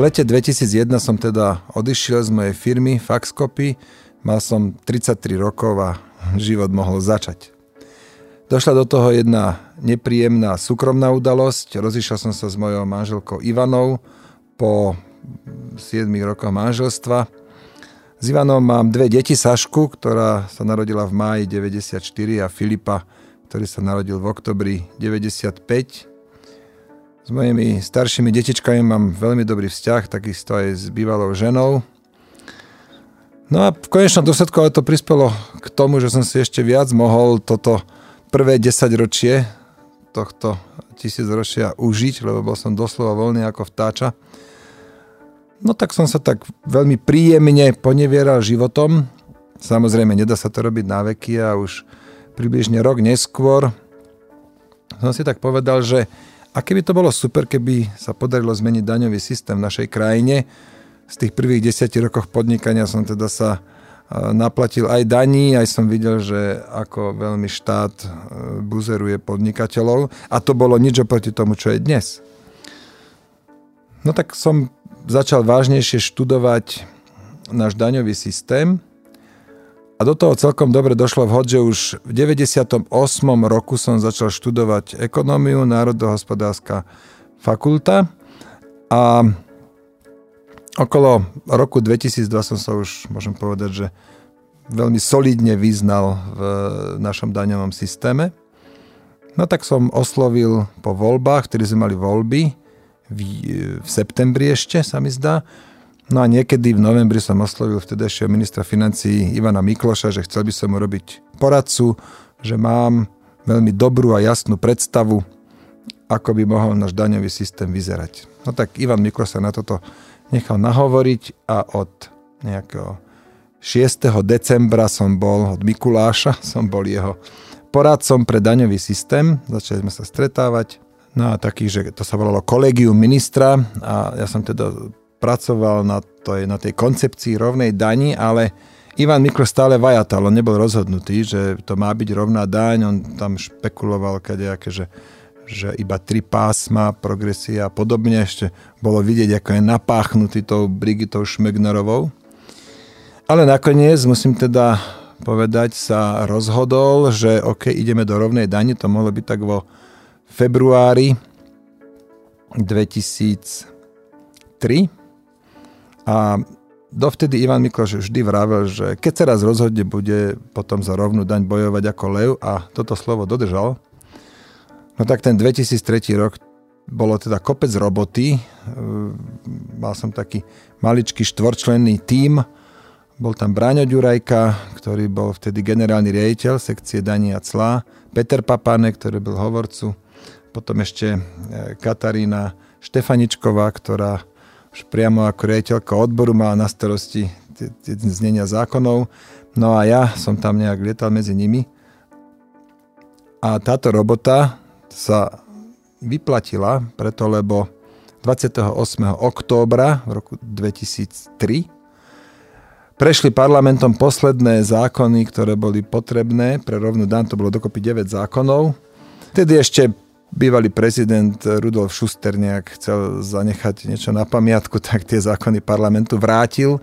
lete 2001 som teda odišiel z mojej firmy Faxcopy, mal som 33 rokov a život mohol začať. Došla do toho jedna nepríjemná súkromná udalosť. Rozišiel som sa s mojou manželkou Ivanou po 7 rokoch manželstva. S Ivanom mám dve deti, Sašku, ktorá sa narodila v máji 94 a Filipa, ktorý sa narodil v oktobri 95. S mojimi staršími detičkami mám veľmi dobrý vzťah, takisto aj s bývalou ženou. No a v konečnom dôsledku ale to prispelo k tomu, že som si ešte viac mohol toto prvé 10 ročie tohto tisícročia užiť, lebo bol som doslova voľný ako vtáča. No tak som sa tak veľmi príjemne ponevieral životom. Samozrejme, nedá sa to robiť na veky a už približne rok neskôr som si tak povedal, že a keby to bolo super, keby sa podarilo zmeniť daňový systém v našej krajine, z tých prvých desiatich rokoch podnikania som teda sa naplatil aj daní, aj som videl, že ako veľmi štát e, buzeruje podnikateľov a to bolo nič oproti tomu, čo je dnes. No tak som začal vážnejšie študovať náš daňový systém a do toho celkom dobre došlo vhod, že už v 98. roku som začal študovať ekonómiu, národohospodárska fakulta a okolo roku 2002 som sa už, môžem povedať, že veľmi solidne vyznal v našom daňovom systéme. No tak som oslovil po voľbách, ktorí sme mali voľby v, v septembri ešte, sa mi zdá, No a niekedy v novembri som oslovil vtedajšieho ministra financí Ivana Mikloša, že chcel by som mu robiť poradcu, že mám veľmi dobrú a jasnú predstavu, ako by mohol náš daňový systém vyzerať. No tak Ivan Mikloš sa na toto nechal nahovoriť a od nejakého 6. decembra som bol, od Mikuláša som bol jeho poradcom pre daňový systém. Začali sme sa stretávať. No a že to sa volalo kolegium ministra a ja som teda pracoval na, to, na tej koncepcii rovnej dani, ale Ivan Miklo stále vajatal, on nebol rozhodnutý, že to má byť rovná daň, on tam špekuloval kadejaké, že, že iba tri pásma, progresia a podobne, ešte bolo vidieť, ako je napáchnutý tou Brigitou Šmegnerovou. Ale nakoniec, musím teda povedať, sa rozhodol, že OK, ideme do rovnej dani, to mohlo byť tak vo februári 2003, a dovtedy Ivan Mikloš vždy vravel, že keď sa raz rozhodne, bude potom za rovnú daň bojovať ako lev a toto slovo dodržal. No tak ten 2003 rok bolo teda kopec roboty. Mal som taký maličký štvorčlenný tím. Bol tam Bráňo Ďurajka, ktorý bol vtedy generálny riaditeľ sekcie daní a clá. Peter Papane, ktorý byl hovorcu. Potom ešte e, Katarína Štefaničková, ktorá už priamo ako riaditeľka odboru mala na starosti znenia zákonov. No a ja som tam nejak lietal medzi nimi. A táto robota sa vyplatila, preto lebo 28. októbra v roku 2003 prešli parlamentom posledné zákony, ktoré boli potrebné pre rovnú dan, to bolo dokopy 9 zákonov. Tedy ešte bývalý prezident Rudolf Schuster nejak chcel zanechať niečo na pamiatku, tak tie zákony parlamentu vrátil.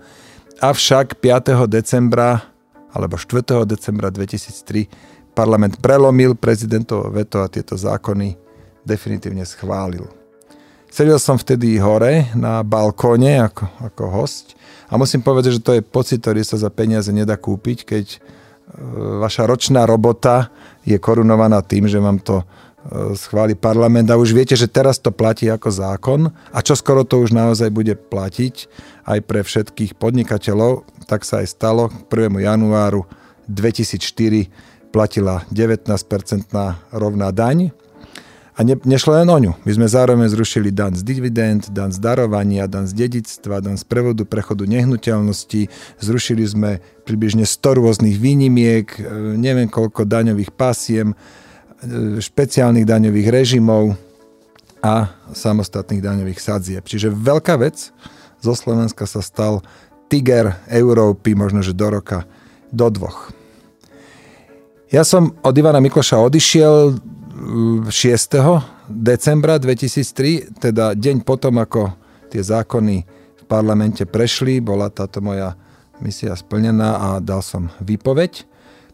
Avšak 5. decembra alebo 4. decembra 2003 parlament prelomil prezidentov veto a tieto zákony definitívne schválil. Sedel som vtedy hore na balkóne ako, ako host a musím povedať, že to je pocit, ktorý sa za peniaze nedá kúpiť, keď e, vaša ročná robota je korunovaná tým, že vám to schváli parlament a už viete, že teraz to platí ako zákon a čo skoro to už naozaj bude platiť aj pre všetkých podnikateľov, tak sa aj stalo. K 1. januáru 2004 platila 19-percentná rovná daň a ne, nešlo len o ňu. My sme zároveň zrušili dan z dividend, dan z darovania, dan z dedictva, dan z prevodu, prechodu nehnuteľností. Zrušili sme približne 100 rôznych výnimiek, e, neviem koľko daňových pasiem špeciálnych daňových režimov a samostatných daňových sadzieb. Čiže veľká vec, zo Slovenska sa stal tiger Európy, možno že do roka, do dvoch. Ja som od Ivana Mikloša odišiel 6. decembra 2003, teda deň potom, ako tie zákony v parlamente prešli, bola táto moja misia splnená a dal som výpoveď.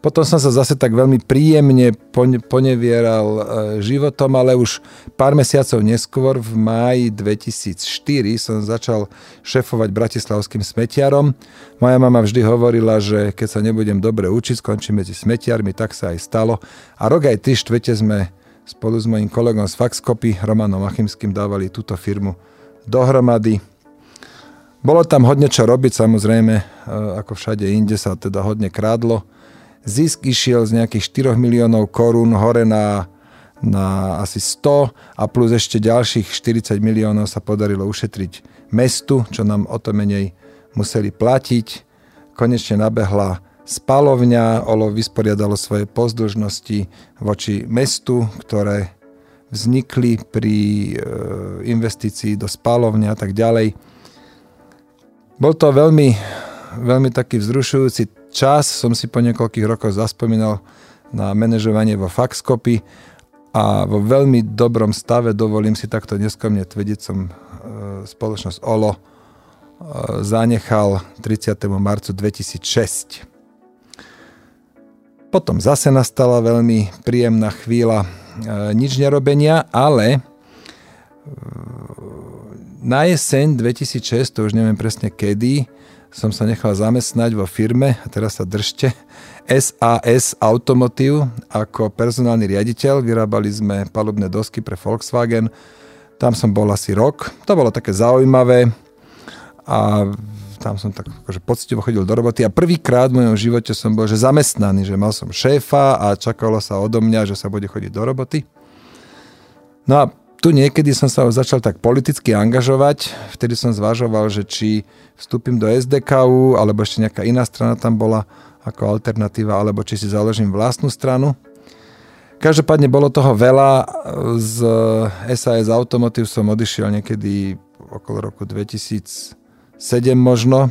Potom som sa zase tak veľmi príjemne ponevieral e, životom, ale už pár mesiacov neskôr, v máji 2004, som začal šefovať bratislavským smetiarom. Moja mama vždy hovorila, že keď sa nebudem dobre učiť, skončím medzi smetiarmi, tak sa aj stalo. A rok aj ty štvrte sme spolu s mojím kolegom z Faxcopy, Romanom Achimským, dávali túto firmu dohromady. Bolo tam hodne čo robiť, samozrejme, e, ako všade inde sa teda hodne krádlo Zisk išiel z nejakých 4 miliónov korún hore na, na asi 100 a plus ešte ďalších 40 miliónov sa podarilo ušetriť mestu, čo nám o to menej museli platiť. Konečne nabehla spalovňa, Olo vysporiadalo svoje pozdĺžnosti voči mestu, ktoré vznikli pri e, investícii do spalovňa a tak ďalej. Bol to veľmi, veľmi taký vzrušujúci čas som si po niekoľkých rokoch zaspomínal na manažovanie vo Faxcopy a vo veľmi dobrom stave, dovolím si takto neskomne tvrdiť, som e, spoločnosť OLO e, zanechal 30. marcu 2006. Potom zase nastala veľmi príjemná chvíľa e, nič nerobenia, ale na jeseň 2006, to už neviem presne kedy, som sa nechal zamestnať vo firme, a teraz sa držte, SAS Automotive ako personálny riaditeľ. Vyrábali sme palubné dosky pre Volkswagen. Tam som bol asi rok. To bolo také zaujímavé a tam som tak akože poctivo chodil do roboty a prvýkrát v mojom živote som bol že zamestnaný, že mal som šéfa a čakalo sa odo mňa, že sa bude chodiť do roboty. No a tu niekedy som sa začal tak politicky angažovať, vtedy som zvažoval, že či vstúpim do SDKU, alebo ešte nejaká iná strana tam bola ako alternatíva, alebo či si založím vlastnú stranu. Každopádne bolo toho veľa. Z SAS Automotive som odišiel niekedy okolo roku 2007 možno.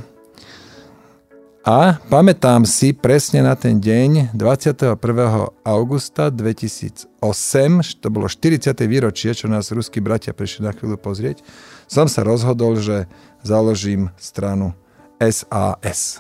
A pamätám si presne na ten deň 21. augusta 2008, to bolo 40. výročie, čo nás ruskí bratia prišli na chvíľu pozrieť, som sa rozhodol, že založím stranu SAS.